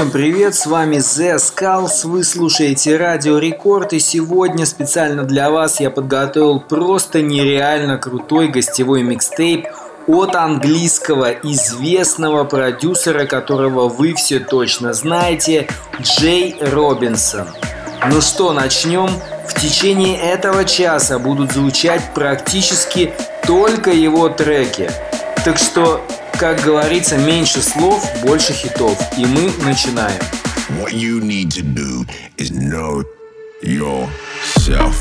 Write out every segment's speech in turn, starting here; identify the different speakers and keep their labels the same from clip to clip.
Speaker 1: Всем привет, с вами Zeskullz, вы слушаете Радио Рекорд и сегодня специально для вас я подготовил просто нереально крутой гостевой микстейп от английского известного продюсера, которого вы все точно знаете, Джей Робинсон. Ну что, начнем? В течение этого часа будут звучать практически только его треки. Так что как говорится, меньше слов, больше хитов. И мы начинаем. What you need to do is know yourself.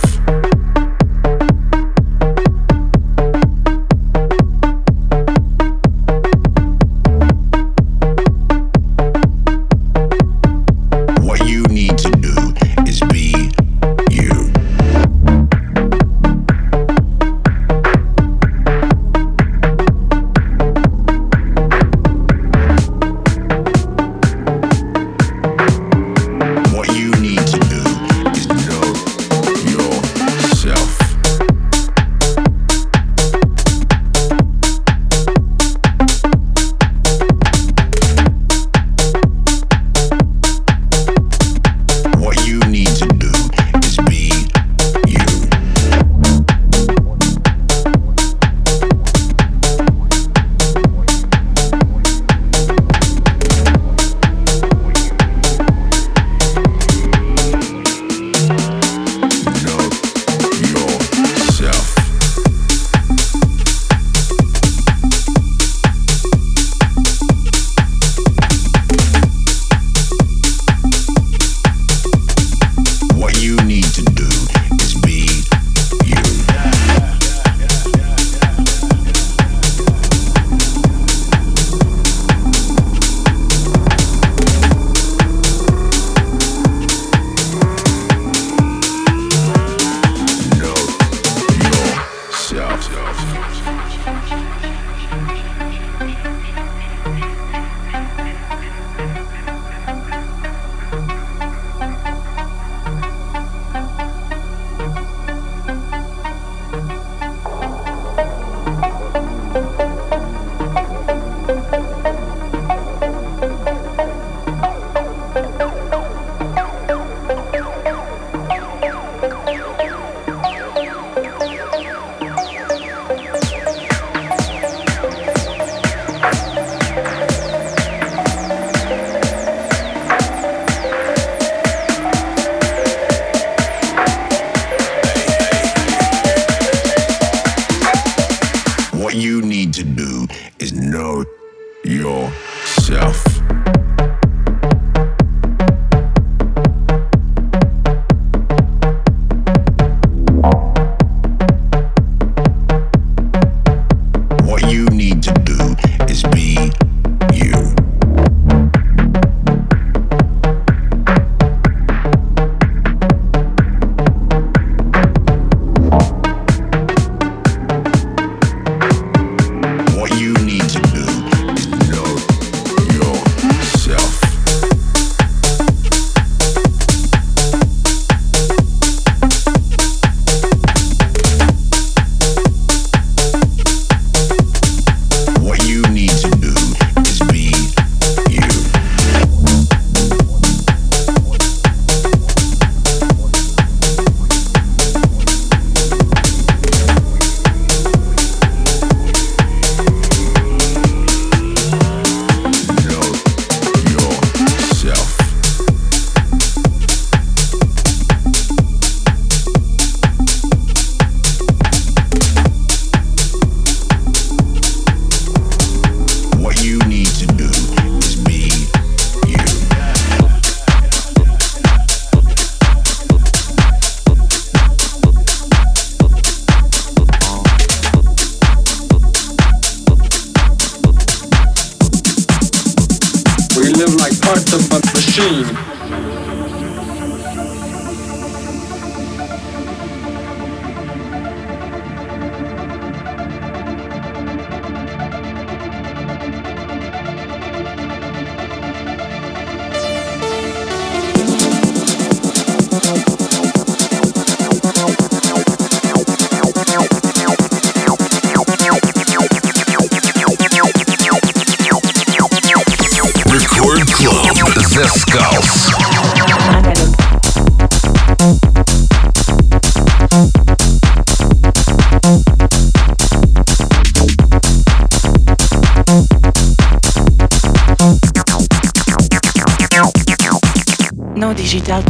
Speaker 2: techno digital.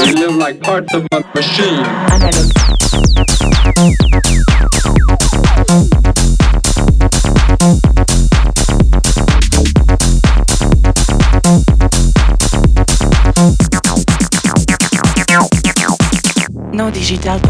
Speaker 3: We live like parts of a machine.
Speaker 2: No digital.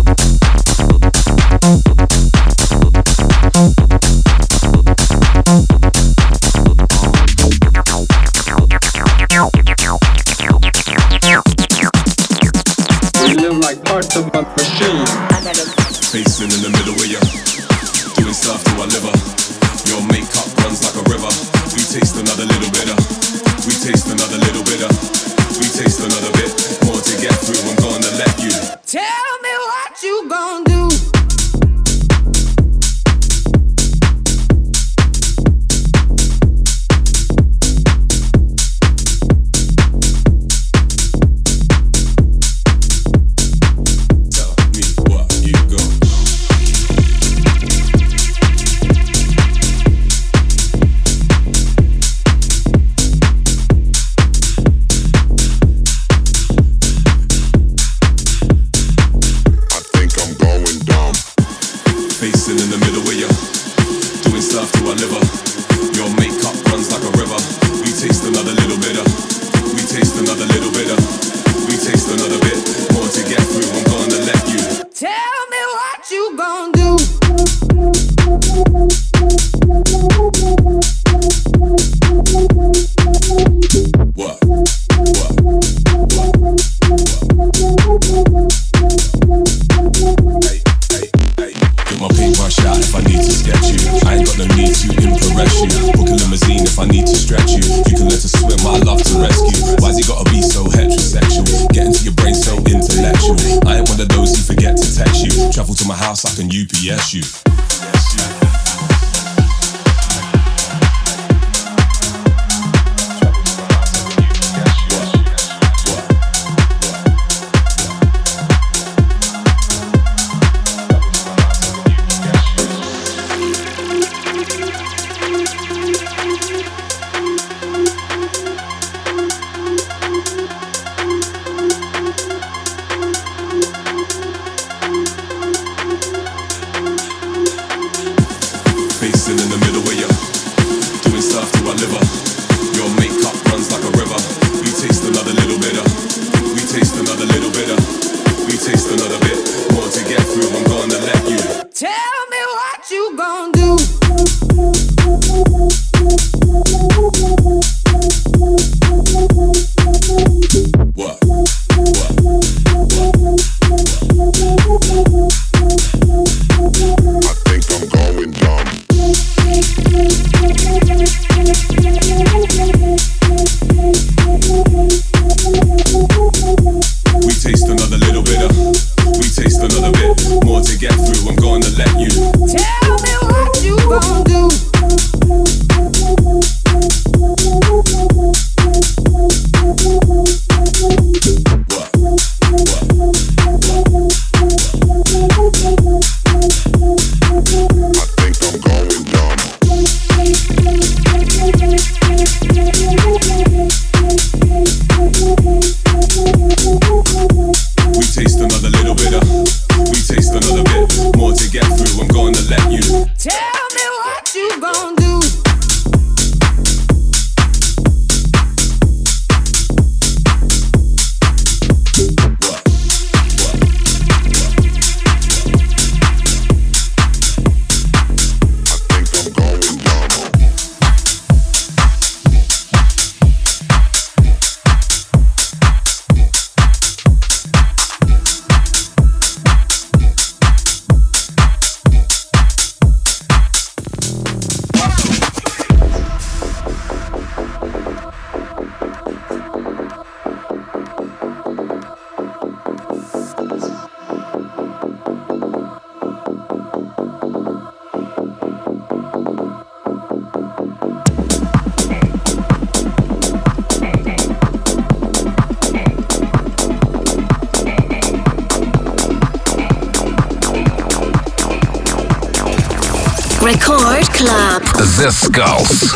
Speaker 4: Chemicals.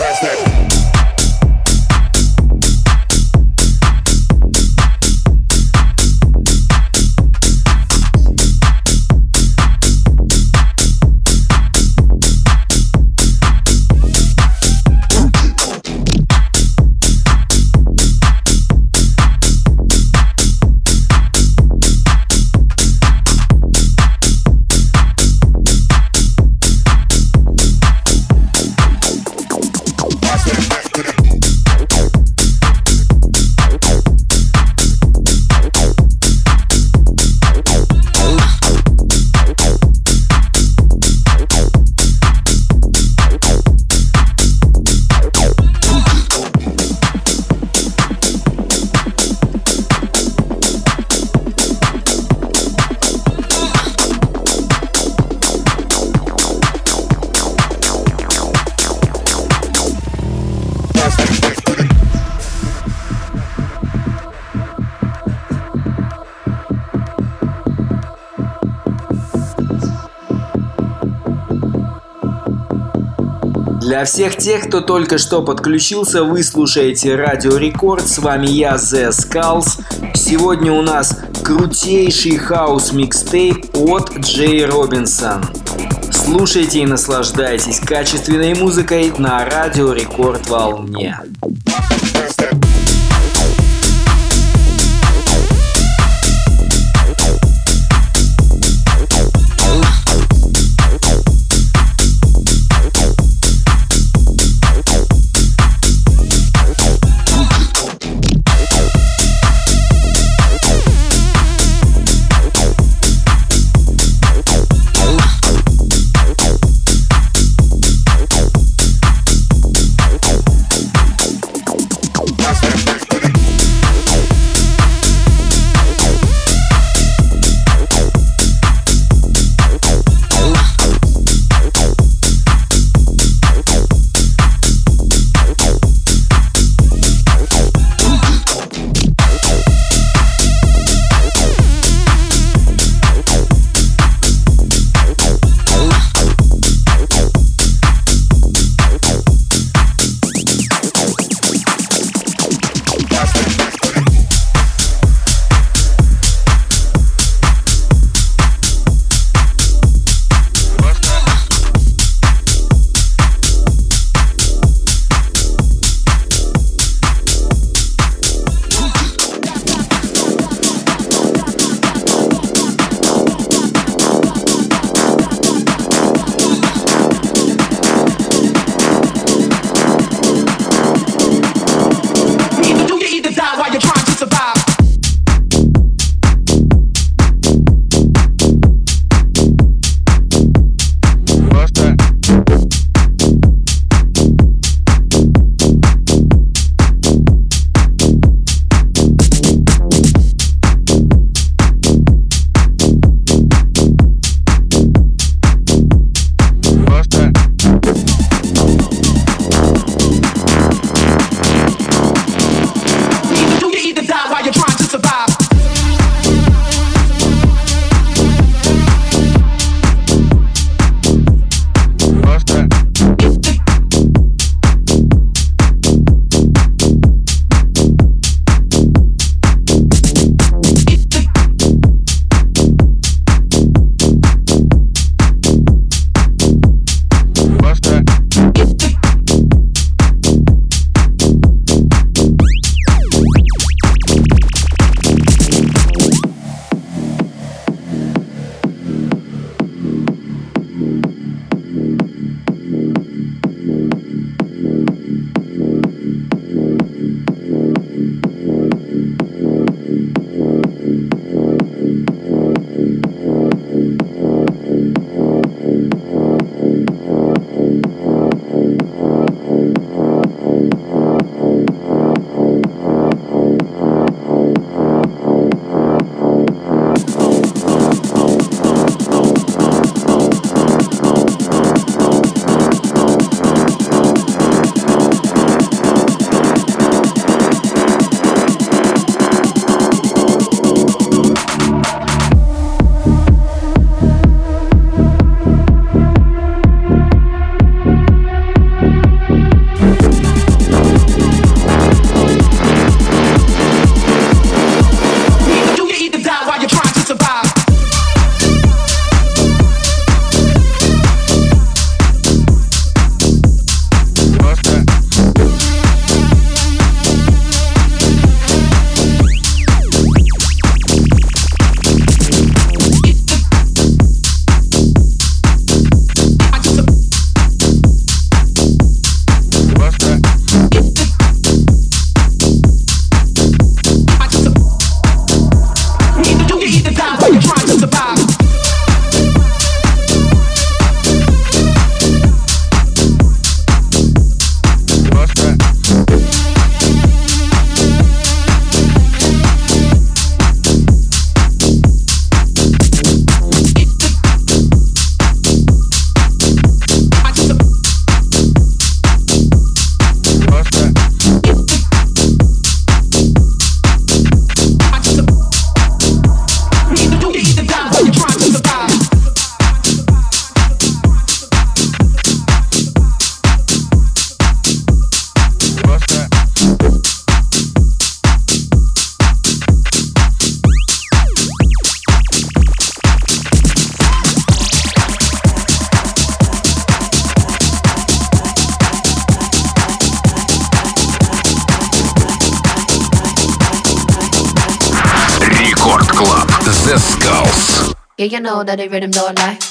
Speaker 5: Для всех тех, кто только что подключился, вы слушаете Радио Рекорд. С вами я, Zeskullz. Сегодня у нас крутейший хаус микстейп от Джей Робинсон. Слушайте и наслаждайтесь качественной музыкой на Радио Рекорд волне.
Speaker 6: you know that the rhythm don't lie.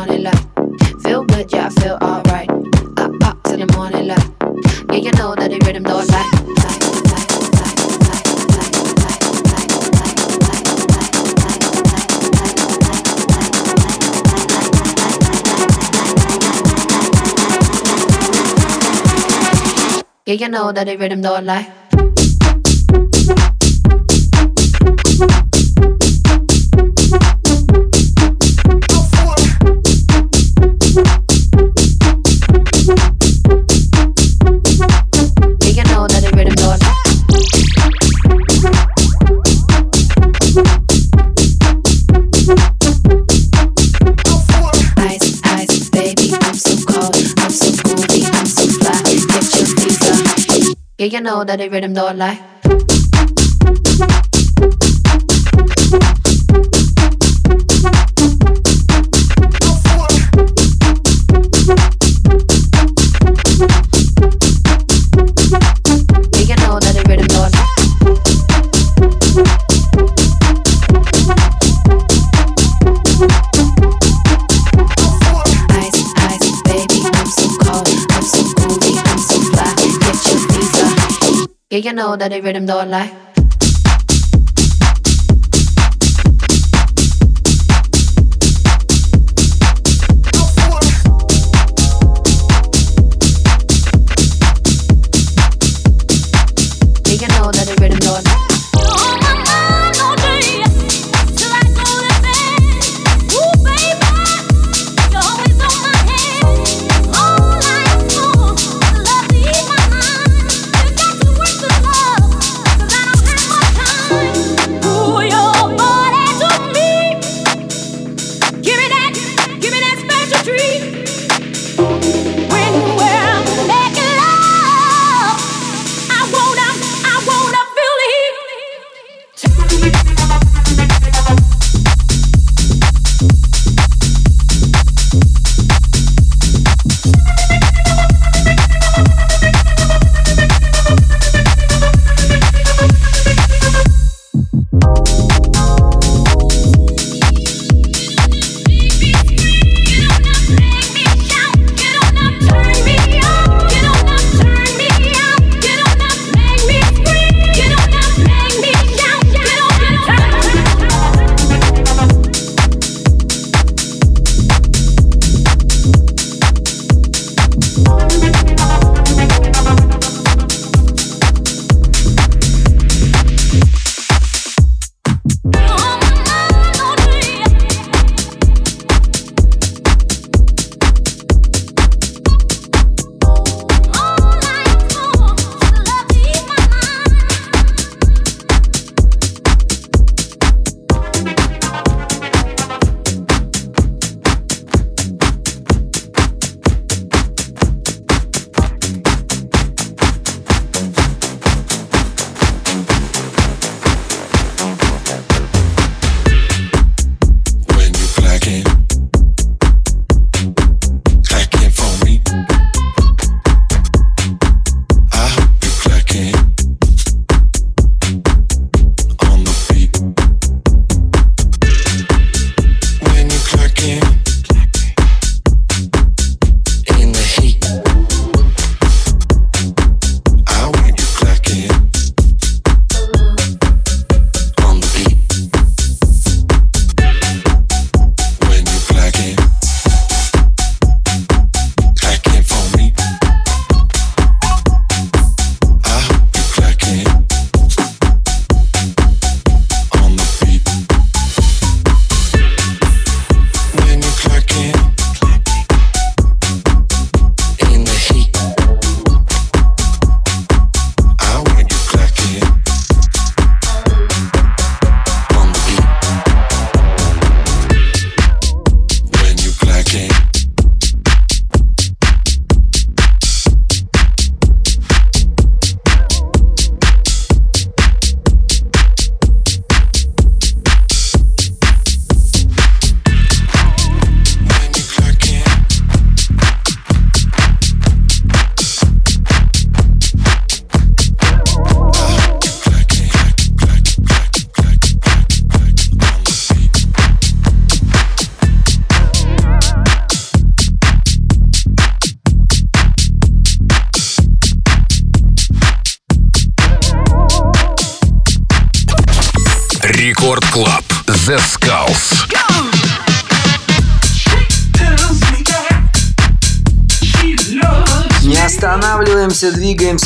Speaker 6: morning light. Feel good, yeah, I feel alright. Up, up to the morning light. Yeah, you know that the rhythm don't lie. Yeah, you know that the rhythm don't lie. Yeah, you know that the rhythm don't lie.
Speaker 4: You know that the rhythm
Speaker 5: don't lie.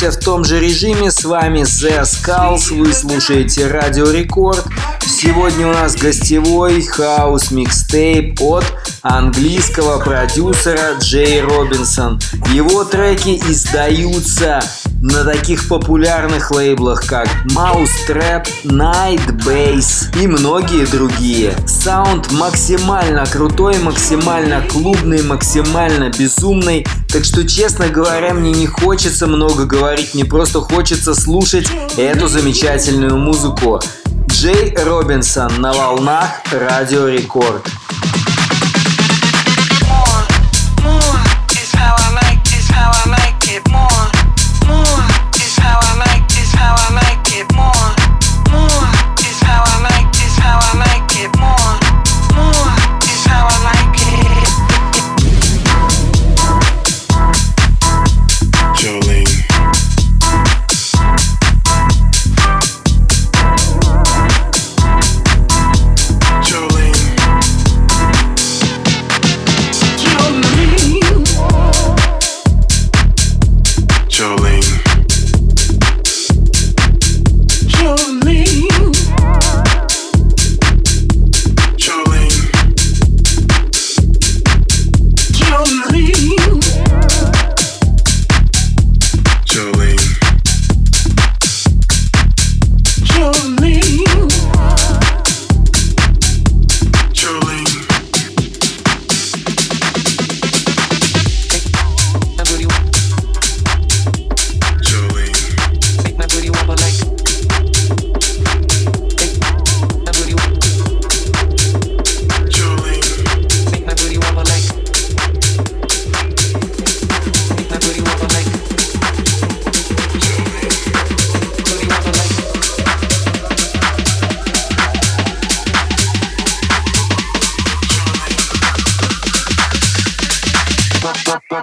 Speaker 5: Двигаемся в том же режиме. С вами Zeskullz, вы слушаете Радио Рекорд. Сегодня у нас гостевой хаус микстейп от английского продюсера Джей Робинсон. Его треки издаются на таких популярных лейблах, как Mau5trap, Night Bass и многие другие. Саунд максимально крутой, максимально клубный, максимально безумный. Так что, честно говоря, мне не хочется много говорить, мне просто хочется слушать эту замечательную музыку. Джей Робинсон на волнах Радио Рекорд.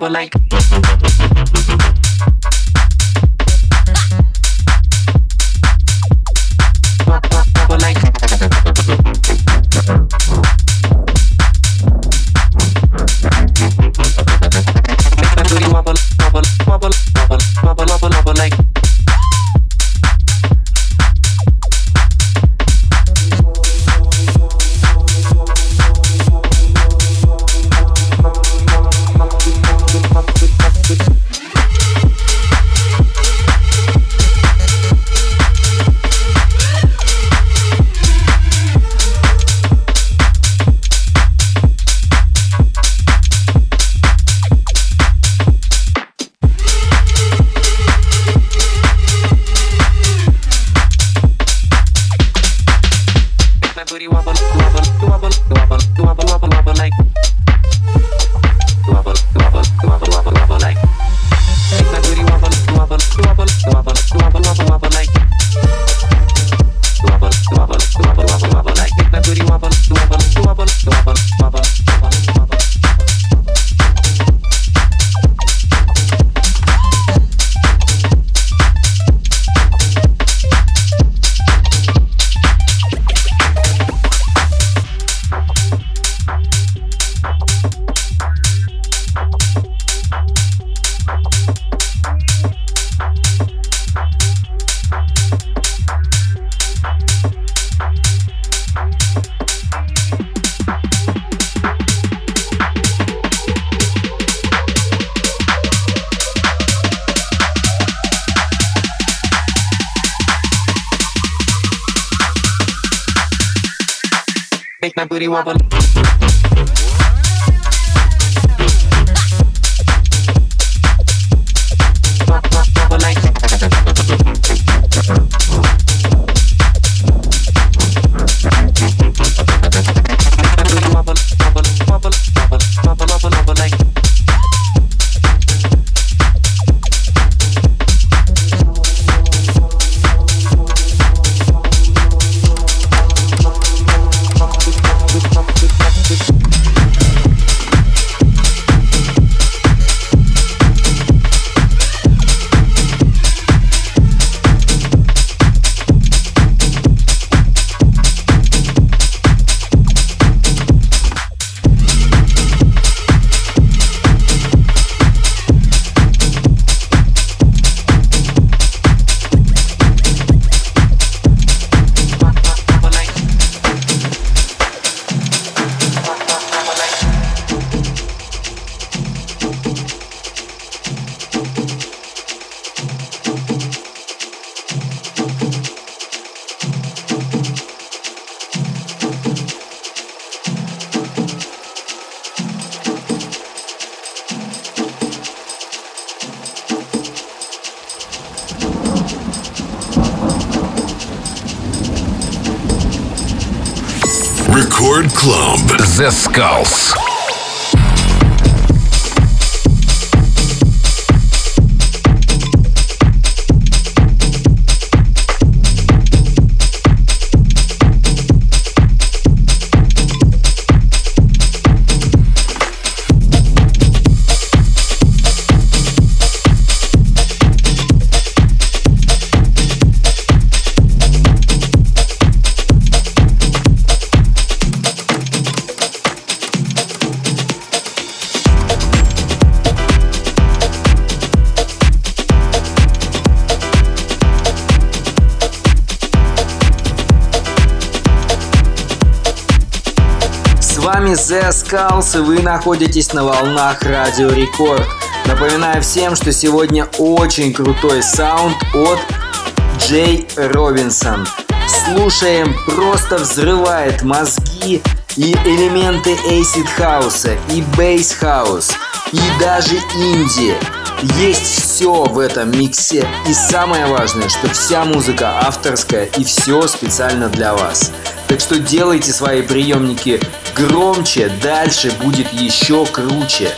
Speaker 4: but like Make my
Speaker 5: booty wobble. Skulls. Zeskullz, и вы находитесь на волнах Радио Рекорд. Напоминаю всем, что сегодня очень крутой саунд от Джей Робинсон. Слушаем, просто взрывает мозги и элементы acid хауса, и bass house, и даже инди. Есть все в этом миксе, и самое важное, что вся музыка авторская и все специально для вас. Так что делайте свои приемники громче, дальше будет еще круче.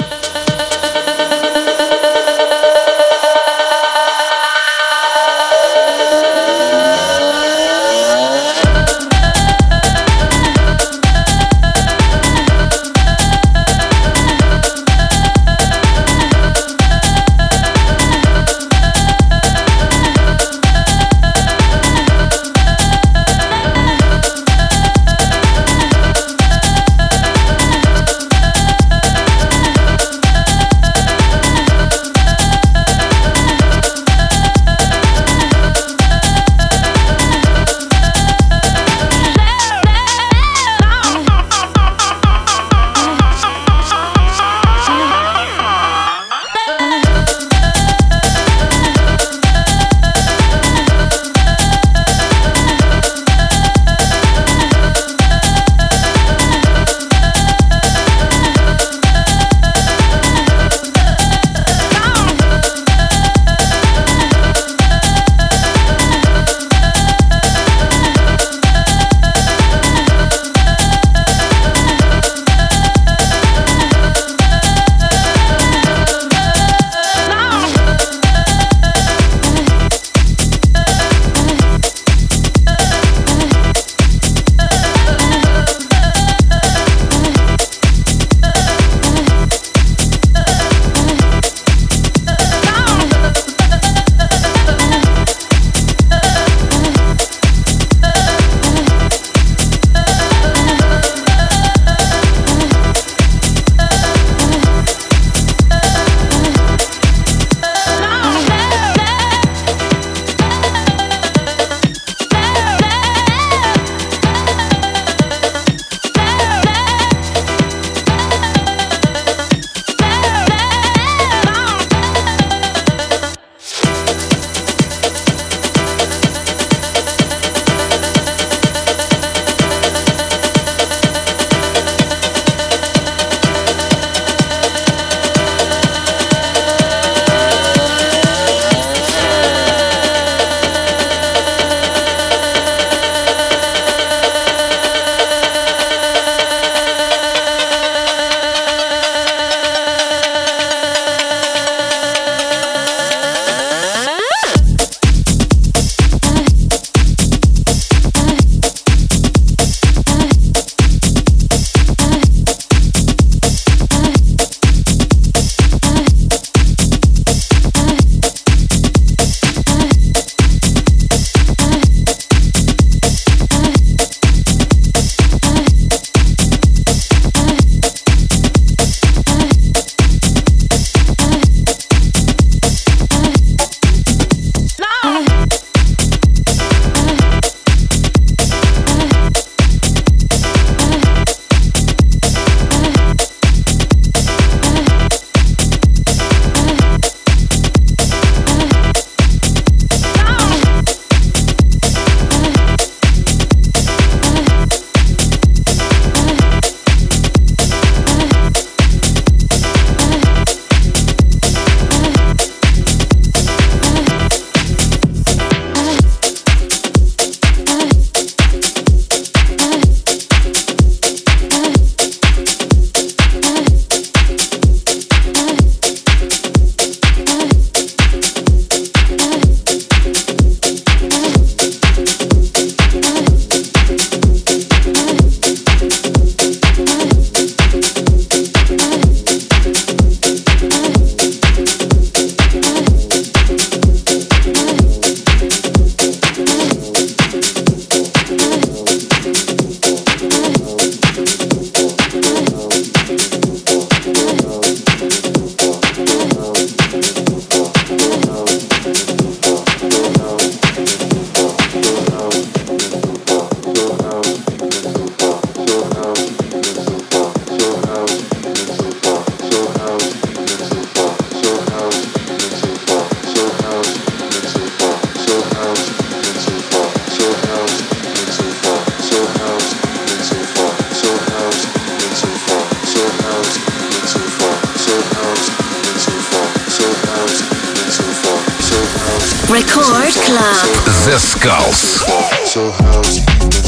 Speaker 7: Skulls.
Speaker 8: So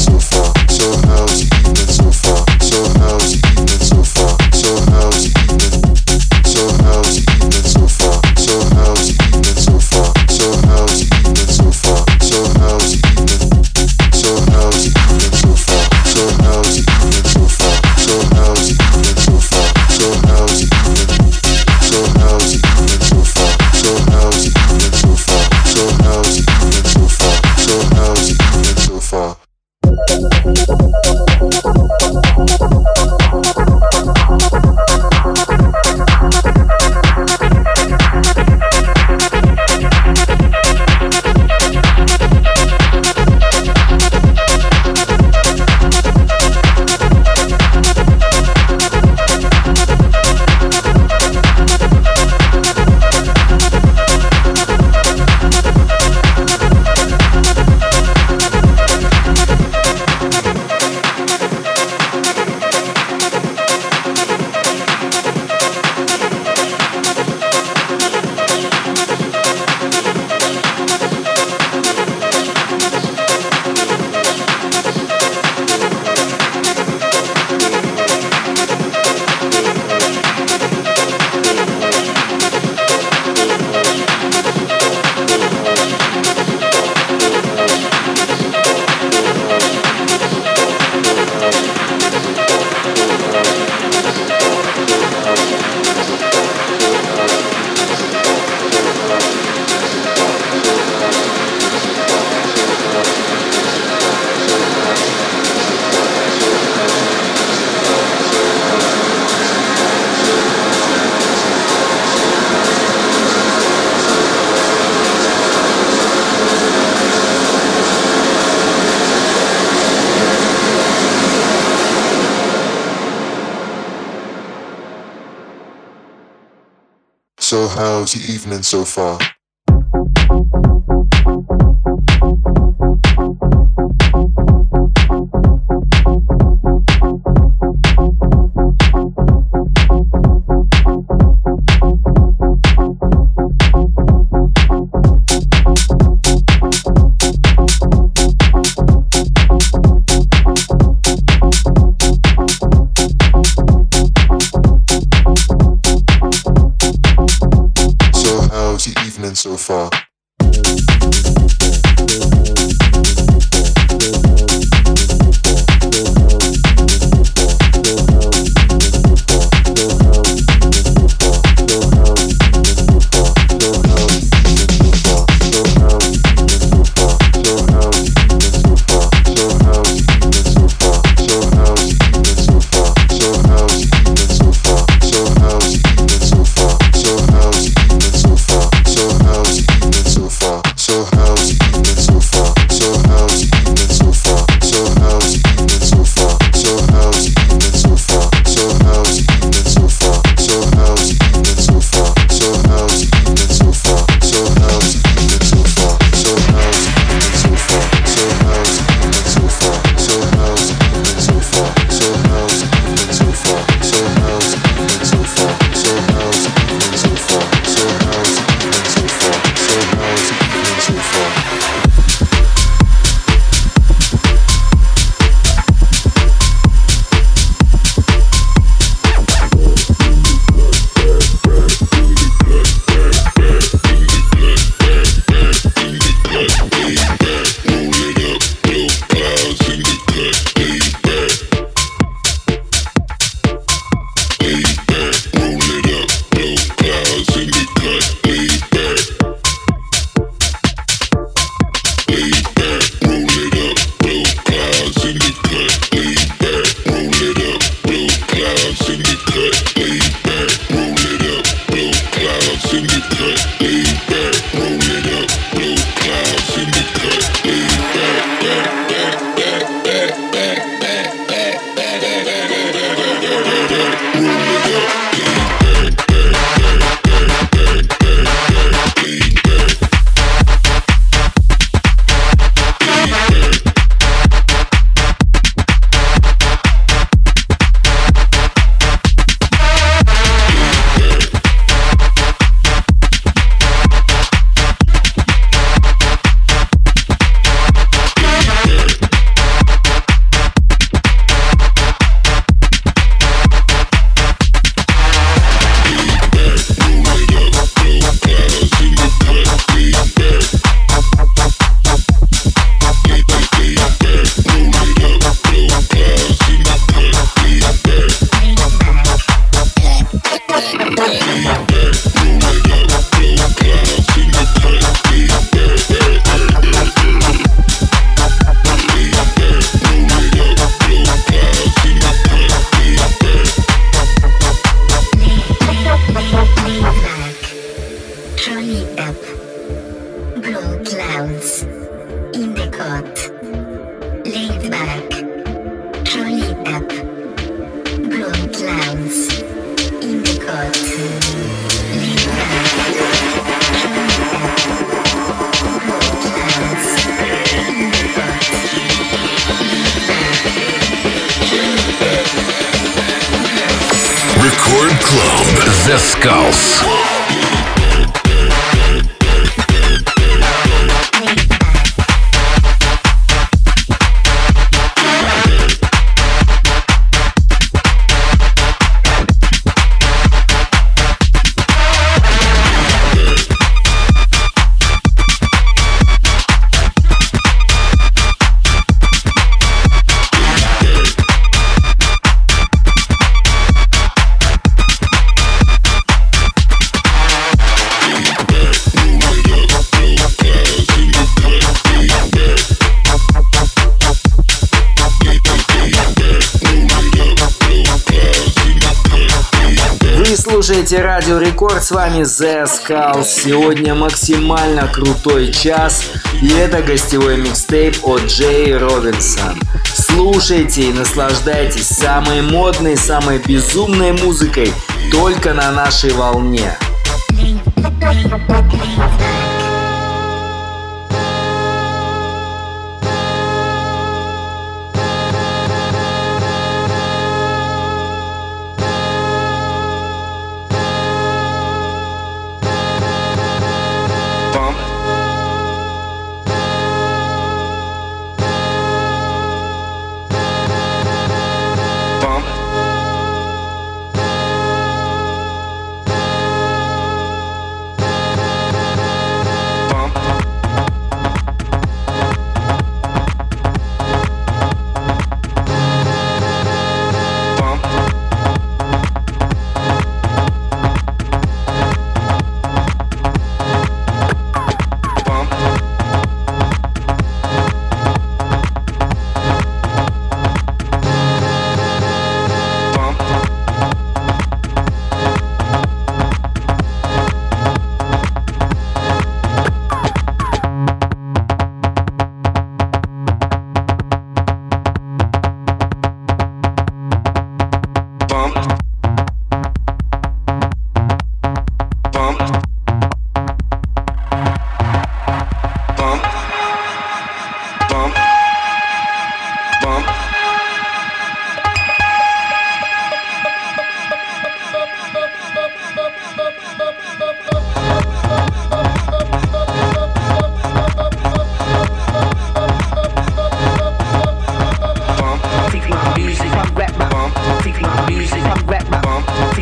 Speaker 8: So how's the evening so far?
Speaker 5: С вами The Skulls. Сегодня максимально крутой час, и это гостевой микстейп от Джей Робинсон. Слушайте и наслаждайтесь самой модной, самой безумной музыкой только на нашей волне.
Speaker 9: Bump.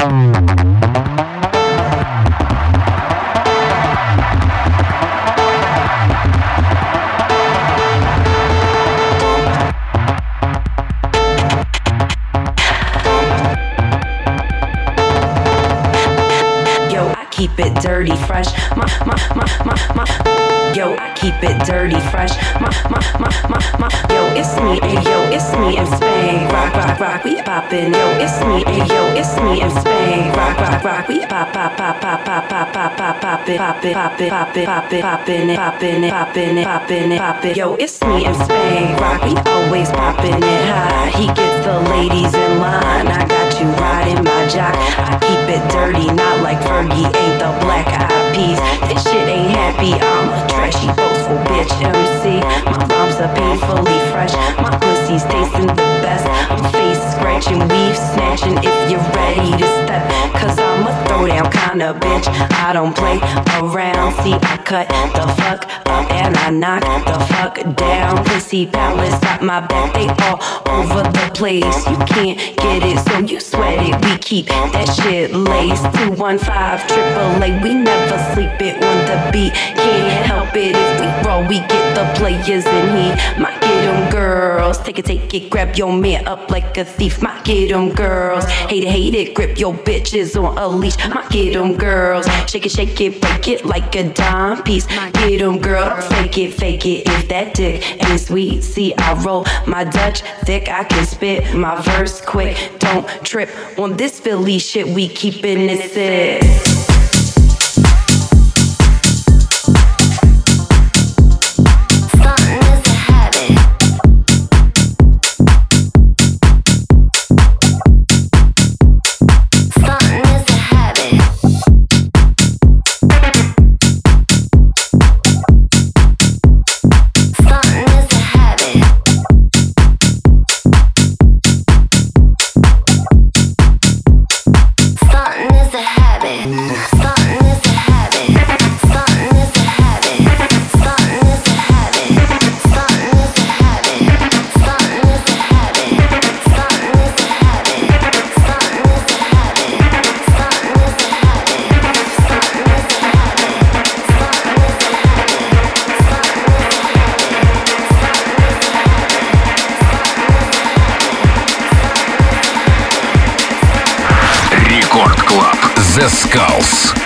Speaker 10: Thank fresh. My, my, my, my, my. Yo, I keep it dirty, fresh. My, my, my, my, my. Yo, it's me, and yo, it's me in Spain. Rock, rock, rock, we poppin'. Yo, it's me, and yo, it's me in Spain. Rock, rock, rock, we pop, pop, pop, pop, pop, pop, pop, pop, pop it, pop it, pop it, pop it, pop it, poppin' it, poppin' it, poppin' it, poppin' it, pop it. Yo, it's me in Spain. Rock, we always poppin' it high. He gets the ladies in line. I you riding my jock. I keep it dirty, not like Fergie ain't the black eyed peas. This shit ain't happy. I'm a trashy, boastful bitch MC. My rhymes are painfully fresh. My pussy's tasting the best. I'm face scratching, weave snatching. If you're ready to step, cause I'm a throwdown kinda bitch. I don't play around. See, I cut the fuck up and I knock the fuck down. Pussy palace got my back, they all over the place. You can't get it, so you sweat it. We keep that shit laced. 215 triple A, we never sleep it on the beat. Can't help it if we roll, we get the players in here. My get 'em girls, take it, take it, grab your man up like a thief. My get 'em girls, hate it, hate it, grip your bitches on a leash. My get 'em girls, shake it, shake it, break it like a dime piece. My get 'em girl, fake it, fake it. If that dick ain't sweet, see I roll my Dutch thick, I can spit my verse quick. Don't trip on this Philly shit, we keepin' it sick.
Speaker 7: Gulls.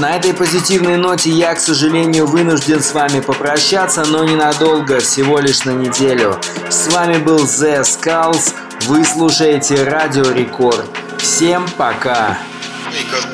Speaker 5: На этой позитивной ноте я, к сожалению, вынужден с вами попрощаться, но ненадолго, всего лишь на неделю. С вами был The Skulls, вы слушаете Радио Рекорд. Всем пока! Because